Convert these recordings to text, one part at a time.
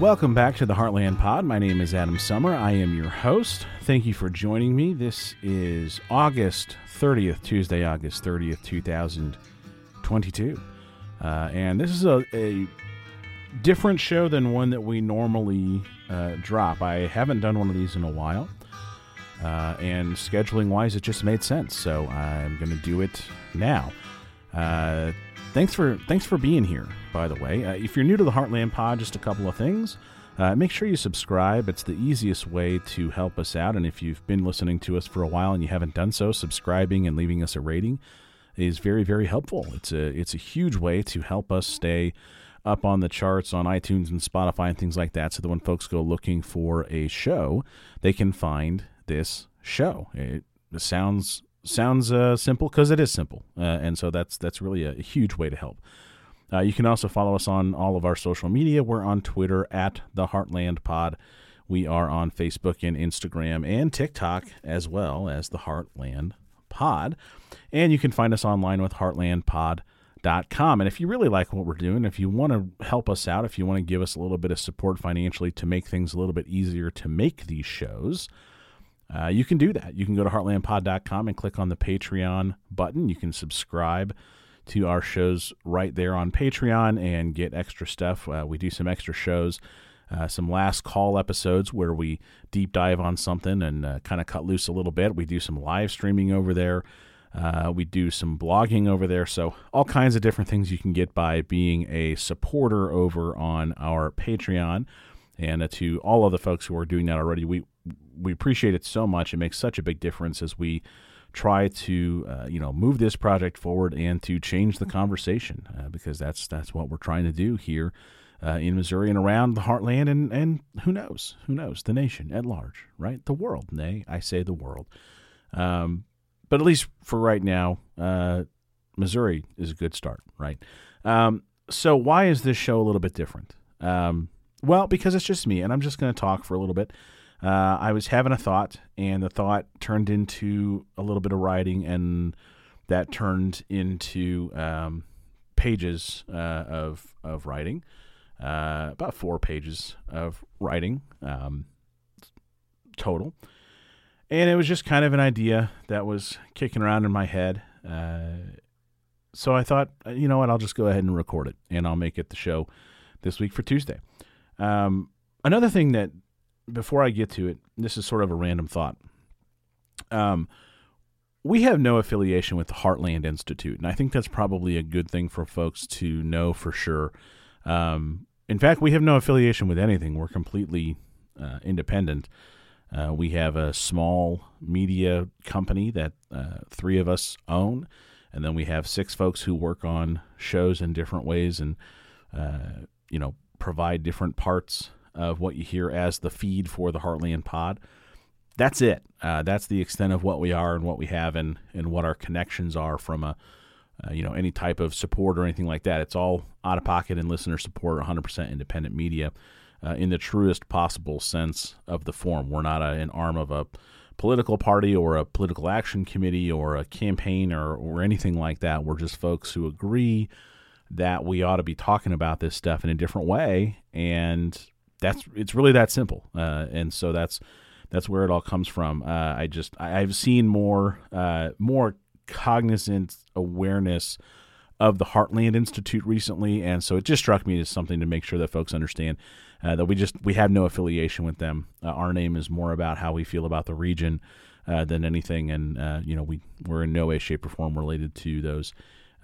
Welcome back to the Heartland Pod. My name is Adam Sommer. I am your host. Thank you for joining me. This is August 30th, Tuesday, August 30th, 2022. Uh, and this is a, a, different show than one that we normally uh, drop. I haven't done one of these in a while. Uh, and scheduling wise, it just made sense. So I'm going to do it now. Thanks for thanks for being here. By the way, uh, if you're new to the Heartland Pod, just a couple of things. Uh, make sure you subscribe. It's the easiest way to help us out. And if you've been listening to us for a while and you haven't done so, subscribing and leaving us a rating is very very helpful. It's a it's a huge way to help us stay up on the charts on iTunes and Spotify and things like that, so that when folks go looking for a show, they can find this show. It sounds sounds uh, simple because it is simple, uh, and so that's that's really a, huge way to help. Uh, you can also follow us on all of our social media. We're on Twitter at the Heartland Pod. We are on Facebook and Instagram and TikTok as well as the Heartland Pod. And you can find us online with heartlandpod.com. And if you really like what we're doing, if you want to help us out, if you want to give us a little bit of support financially to make things a little bit easier to make these shows, uh, you can do that. You can go to heartlandpod.com and click on the Patreon button. You can subscribe to our shows right there on Patreon and get extra stuff. Uh, we do some extra shows, uh, some last call episodes where we deep dive on something and uh, kind of cut loose a little bit. We do some live streaming over there. Uh, we do some blogging over there. So, all kinds of different things you can get by being a supporter over on our Patreon. And uh, to all of the folks who are doing that already, we we appreciate it so much. It makes such a big difference as we try to uh, you know move this project forward and to change the conversation uh, because that's that's what we're trying to do here uh, in Missouri and around the heartland and and who knows who knows the nation at large right? The world nay I say the world. Um, but at least for right now uh, Missouri is a good start right? Um, so why is this show a little bit different? Um, well because it's just me and I'm just going to talk for a little bit uh, I was having a thought, and the thought turned into a little bit of writing, and that turned into um, pages uh, of of writing, uh, about four pages of writing um, total. And it was just kind of an idea that was kicking around in my head. Uh, so I thought, uh, you know what, I'll just go ahead and record it, and I'll make it the show this week for Tuesday. Um, another thing that before I get to it, this is sort of a random thought. Um, we have no affiliation with the Heartland Institute, and I think that's probably a good thing for folks to know for sure. Um, in fact, we have no affiliation with anything. We're completely uh, independent. Uh, we have a small media company that uh, three of us own, and then we have six folks who work on shows in different ways and uh, you know provide different parts of what you hear as the feed for the Heartland Pod. That's it. Uh, that's the extent of what we are and what we have and, and what our connections are from a uh, you know any type of support or anything like that. It's all out of pocket and listener support, 100% independent media uh, in the truest possible sense of the form. We're not a, an arm of a political party or a political action committee or a campaign or, or anything like that. We're just folks who agree that we ought to be talking about this stuff in a different way and that's it's really that simple. Uh, and so that's that's where it all comes from. Uh, I just I, have seen more uh, more cognizant awareness of the Heartland Institute recently, and so it just struck me as something to make sure that folks understand uh, that we just we have no affiliation with them. Uh, our name is more about how we feel about the region uh, than anything, and you know we we're in no way, shape, or form related to those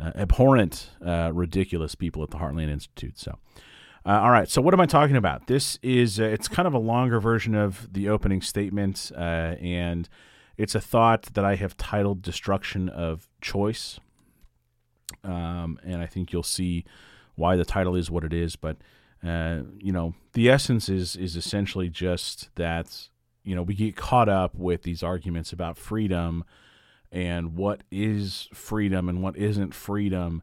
abhorrent, ridiculous people at the Heartland Institute. So. Uh, all right. So what am I talking about? This is uh, it's kind of a longer version of the opening statement, uh, and it's a thought that I have titled "Destruction of Choice," um, and I think you'll see why the title is what it is. But uh, you know, the essence is is essentially just that you know we get caught up with these arguments about freedom and what is freedom and what isn't freedom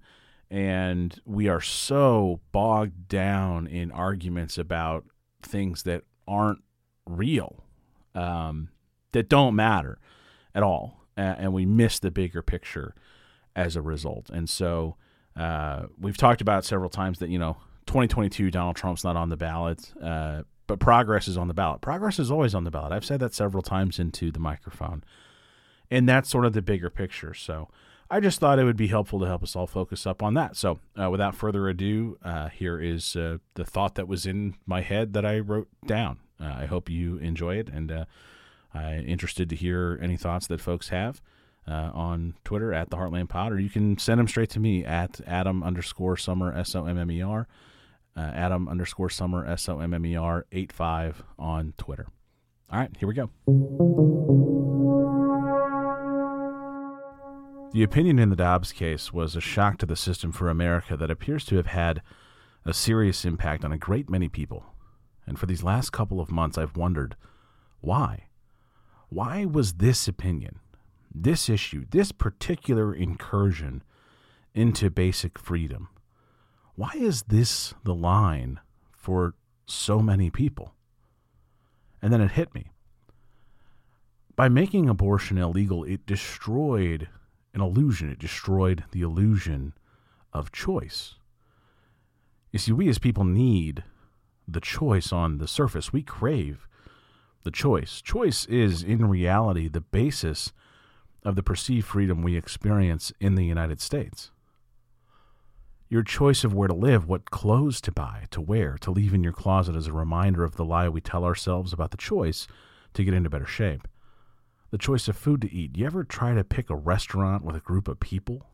and we are so bogged down in arguments about things that aren't real, um, that don't matter at all, and we miss the bigger picture as a result. And so uh, we've talked about several times that you know 2022, Donald Trump's not on the ballot, uh, but progress is on the ballot. Progress is always on the ballot. I've said that several times into the microphone. And that's sort of the bigger picture. So I just thought it would be helpful to help us all focus up on that. So uh, without further ado, uh, here is uh, the thought that was in my head that I wrote down. Uh, I hope you enjoy it. And uh, I'm interested to hear any thoughts that folks have uh, on Twitter at the Heartland Pod, or you can send them straight to me at Adam underscore Sommer S O M M E R, Adam underscore Sommer S O M M E R eight five on Twitter. All right, here we go. The opinion in the Dobbs case was a shock to the system for America that appears to have had a serious impact on a great many people. And for these last couple of months, I've wondered why? Why was this opinion, this issue, this particular incursion into basic freedom, why is this the line for so many people? And then it hit me. By making abortion illegal, it destroyed an illusion. It destroyed the illusion of choice. You see, we as people need the choice on the surface. We crave the choice. Choice is, in reality, the basis of the perceived freedom we experience in the United States. Your choice of where to live, what clothes to buy, to wear, to leave in your closet is a reminder of the lie we tell ourselves about the choice to get into better shape. The choice of food to eat. You ever try to pick a restaurant with a group of people?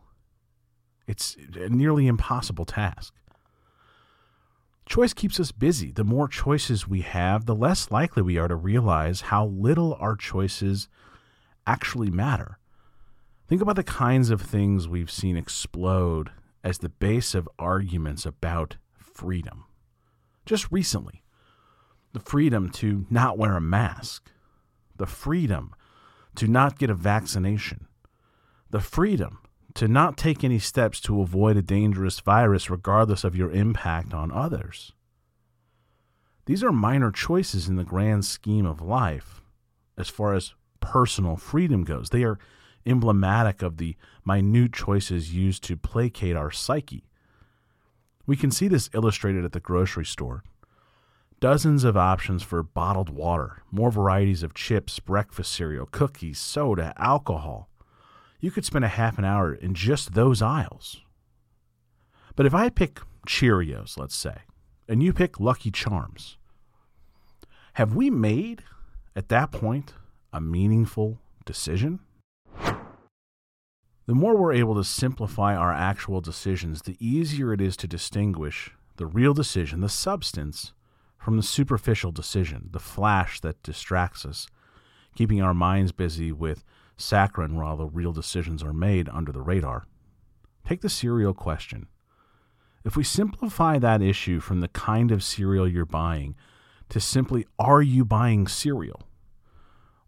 It's a nearly impossible task. Choice keeps us busy. The more choices we have, the less likely we are to realize how little our choices actually matter. Think about the kinds of things we've seen explode as the base of arguments about freedom. Just recently, the freedom to not wear a mask, the freedom to not get a vaccination, the freedom to not take any steps to avoid a dangerous virus regardless of your impact on others. These are minor choices in the grand scheme of life as far as personal freedom goes. They are emblematic of the minute choices used to placate our psyche. We can see this illustrated at the grocery store. Dozens of options for bottled water, more varieties of chips, breakfast cereal, cookies, soda, alcohol you could spend a half an hour in just those aisles. But if I pick Cheerios, let's say, and you pick Lucky Charms, have we made, at that point, a meaningful decision? The more we're able to simplify our actual decisions, the easier it is to distinguish the real decision, the substance, from the superficial decision, the flash that distracts us, keeping our minds busy with saccharine while the real decisions are made under the radar. Take the cereal question. If we simplify that issue from the kind of cereal you're buying to simply are you buying cereal,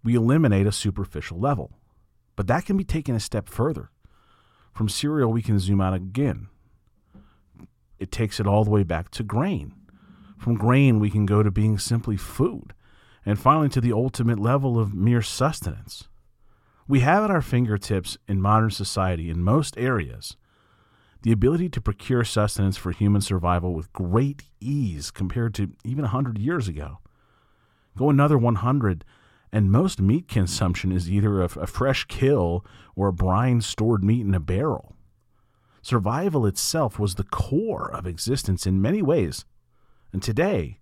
we eliminate a superficial level. But that can be taken a step further. From cereal, we can zoom out again. It takes it all the way back to grain. From grain, we can go to being simply food, and finally to the ultimate level of mere sustenance. We have at our fingertips in modern society, in most areas, the ability to procure sustenance for human survival with great ease compared to even 100 years ago. Go another 100, and most meat consumption is either a, a fresh kill or a brine stored meat in a barrel. Survival itself was the core of existence in many ways, and today,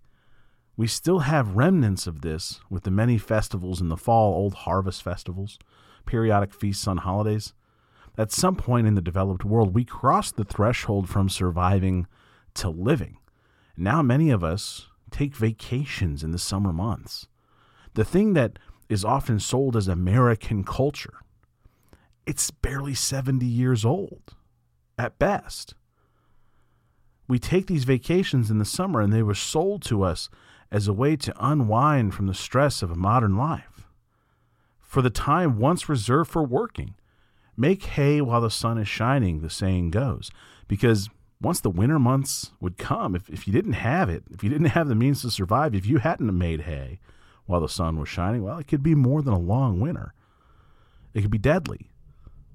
we still have remnants of this with the many festivals in the fall, old harvest festivals, periodic feasts on holidays. At some point in the developed world, we crossed the threshold from surviving to living. Now, many of us take vacations in the summer months. The thing that is often sold as American culture, it's barely 70 years old at best. We take these vacations in the summer and they were sold to us as a way to unwind from the stress of a modern life for the time once reserved for working. Make hay while the sun is shining, the saying goes, because once the winter months would come, if, if you didn't have it, if you didn't have the means to survive, if you hadn't made hay while the sun was shining, well, it could be more than a long winter. It could be deadly.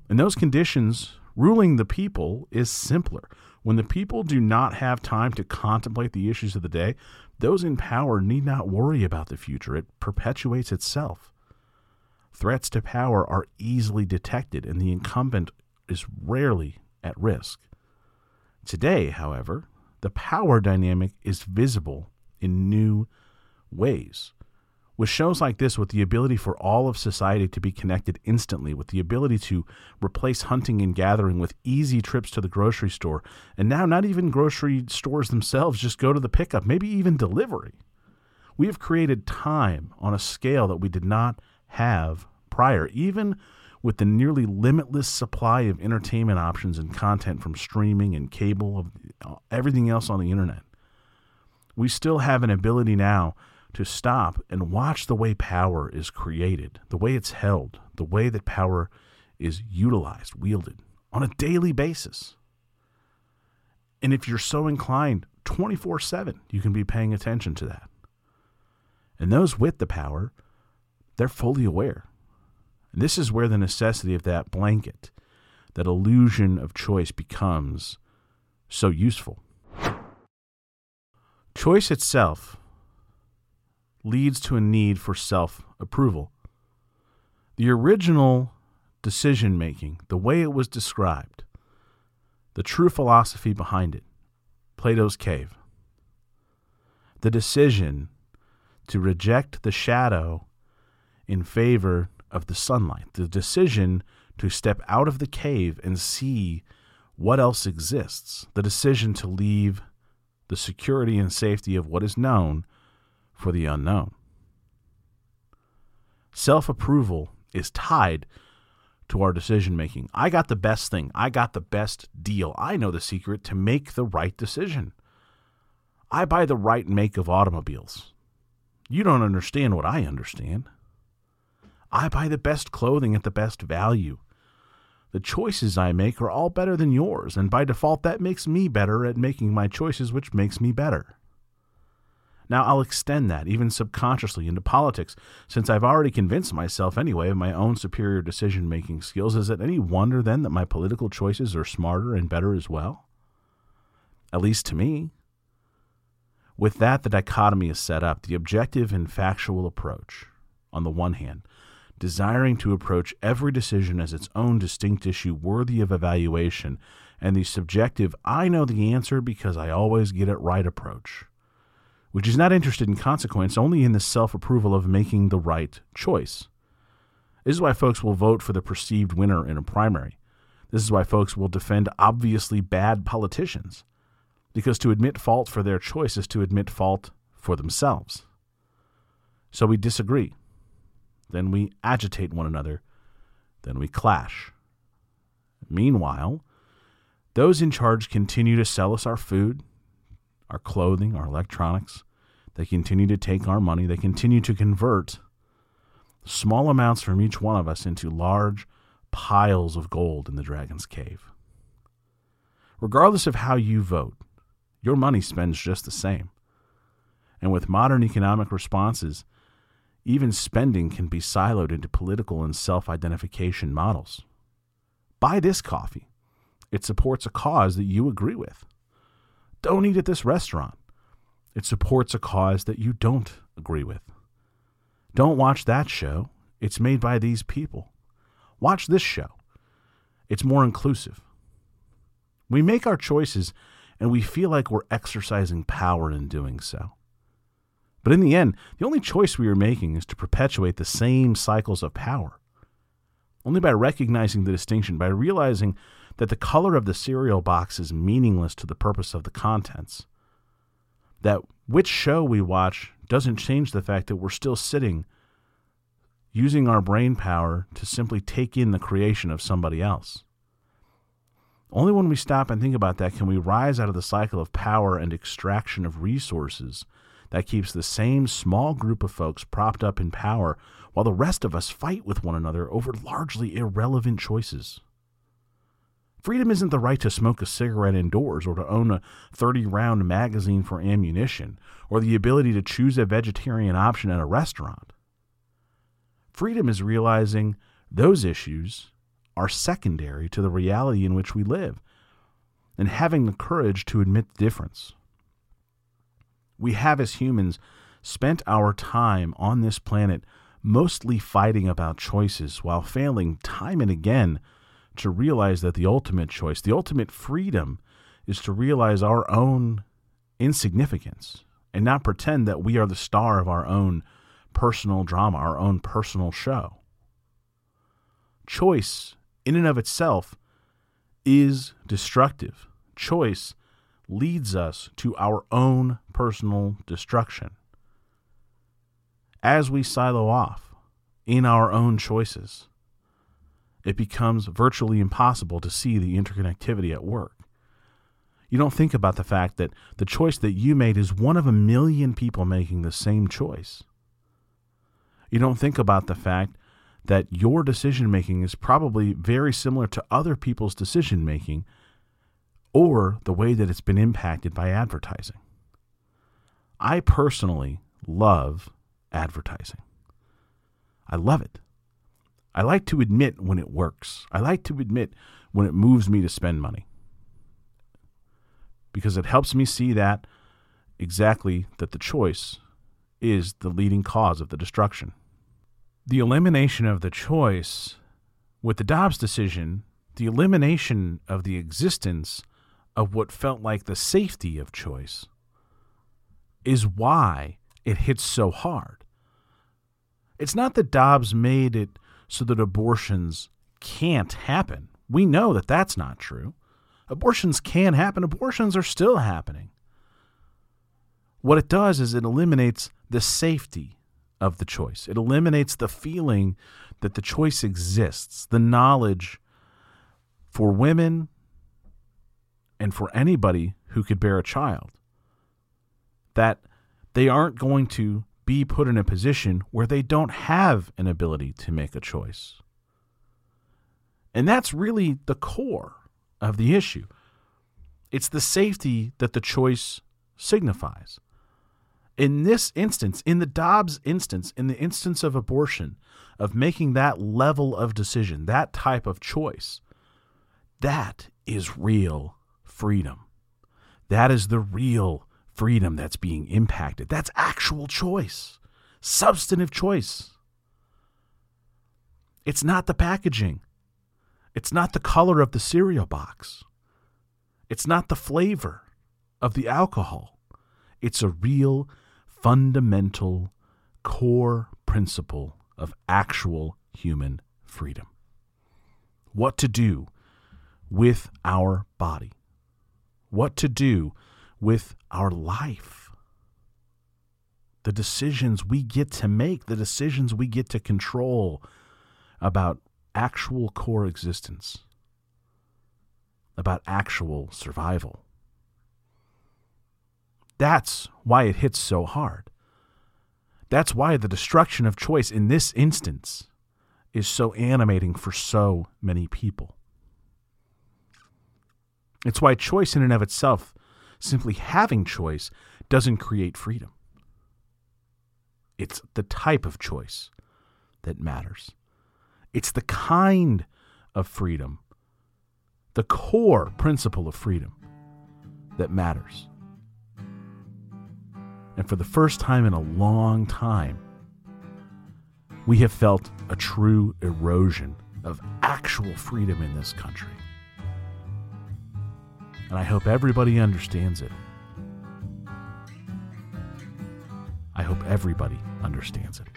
In those conditions, ruling the people is simpler. When the people do not have time to contemplate the issues of the day, those in power need not worry about the future. It perpetuates itself. Threats to power are easily detected, and the incumbent is rarely at risk. Today, however, the power dynamic is visible in new ways. With shows like this, with the ability for all of society to be connected instantly, with the ability to replace hunting and gathering with easy trips to the grocery store, and now not even grocery stores themselves, just go to the pickup, maybe even delivery. We have created time on a scale that we did not have prior, even with the nearly limitless supply of entertainment options and content from streaming and cable, of uh, everything else on the internet. We still have an ability now to stop and watch the way power is created, the way it's held, the way that power is utilized, wielded on a daily basis. And if you're so inclined, 24 7, you can be paying attention to that. And those with the power, they're fully aware. And this is where the necessity of that blanket, that illusion of choice becomes so useful. Choice itself leads to a need for self approval. The original decision making, the way it was described, the true philosophy behind it, Plato's cave, the decision to reject the shadow in favor of the sunlight, the decision to step out of the cave and see what else exists, the decision to leave the security and safety of what is known for the unknown. Self approval is tied to our decision making. I got the best thing. I got the best deal. I know the secret to make the right decision. I buy the right make of automobiles. You don't understand what I understand. I buy the best clothing at the best value. The choices I make are all better than yours, and by default, that makes me better at making my choices, which makes me better. Now, I'll extend that, even subconsciously, into politics, since I've already convinced myself anyway of my own superior decision making skills. Is it any wonder then that my political choices are smarter and better as well? At least to me. With that, the dichotomy is set up the objective and factual approach, on the one hand, desiring to approach every decision as its own distinct issue worthy of evaluation, and the subjective, I know the answer because I always get it right approach which is not interested in consequence, only in the self approval of making the right choice. This is why folks will vote for the perceived winner in a primary. This is why folks will defend obviously bad politicians, because to admit fault for their choice is to admit fault for themselves. So we disagree. Then we agitate one another. Then we clash. Meanwhile, those in charge continue to sell us our food, our clothing, our electronics. They continue to take our money. They continue to convert small amounts from each one of us into large piles of gold in the dragon's cave. Regardless of how you vote, your money spends just the same. And with modern economic responses, even spending can be siloed into political and self identification models. Buy this coffee. It supports a cause that you agree with. Don't eat at this restaurant. It supports a cause that you don't agree with. Don't watch that show. It's made by these people. Watch this show. It's more inclusive. We make our choices and we feel like we're exercising power in doing so. But in the end, the only choice we are making is to perpetuate the same cycles of power. Only by recognizing the distinction, by realizing that the color of the cereal box is meaningless to the purpose of the contents. That which show we watch doesn't change the fact that we're still sitting using our brain power to simply take in the creation of somebody else. Only when we stop and think about that can we rise out of the cycle of power and extraction of resources that keeps the same small group of folks propped up in power while the rest of us fight with one another over largely irrelevant choices. Freedom isn't the right to smoke a cigarette indoors or to own a 30 round magazine for ammunition or the ability to choose a vegetarian option at a restaurant. Freedom is realizing those issues are secondary to the reality in which we live and having the courage to admit the difference. We have, as humans, spent our time on this planet mostly fighting about choices while failing time and again to realize that the ultimate choice, the ultimate freedom, is to realize our own insignificance and not pretend that we are the star of our own personal drama, our own personal show. Choice, in and of itself, is destructive. Choice leads us to our own personal destruction. As we silo off in our own choices, it becomes virtually impossible to see the interconnectivity at work. You don't think about the fact that the choice that you made is one of a million people making the same choice. You don't think about the fact that your decision making is probably very similar to other people's decision making or the way that it's been impacted by advertising. I personally love advertising. I love it. I like to admit when it works. I like to admit when it moves me to spend money. Because it helps me see that exactly that the choice is the leading cause of the destruction. The elimination of the choice with the Dobbs decision, the elimination of the existence of what felt like the safety of choice is why it hits so hard. It's not that Dobbs made it so that abortions can't happen. We know that that's not true. Abortions can happen, abortions are still happening. What it does is it eliminates the safety of the choice, it eliminates the feeling that the choice exists, the knowledge for women and for anybody who could bear a child that they aren't going to be put in a position where they don't have an ability to make a choice. And that's really the core of the issue. It's the safety that the choice signifies. In this instance, in the Dobbs instance, in the instance of abortion, of making that level of decision, that type of choice, that is real freedom. That is the real freedom that's being impacted. That's actual choice, substantive choice. It's not the packaging, it's not the color of the cereal box, it's not the flavor of the alcohol. It's a real fundamental core principle of actual human freedom. What to do with our body what to do with our life. The decisions we get to make, the decisions we get to control about actual core existence, about actual survival. That's why it hits so hard. That's why the destruction of choice in this instance is so animating for so many people. It's why choice in and of itself, simply having choice, doesn't create freedom. It's the type of choice that matters. It's the kind of freedom, the core principle of freedom that matters. And for the first time in a long time, we have felt a true erosion of actual freedom in this country and I hope everybody understands it. I hope everybody understands it.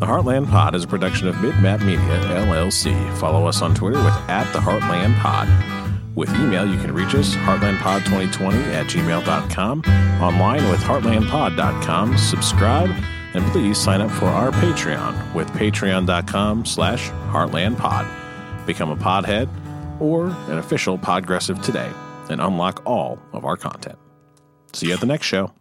The Heartland Pod is a production of Midmap Media, LLC. Follow us on Twitter with at the Heartland Pod. With email, you can reach us, heartlandpod2020 at gmail.com, online with heartlandpod.com. Subscribe, and please sign up for our Patreon with patreon.com slash heartlandpod. Become a podhead or an official Podgressive today and unlock all of our content. See you at the next show.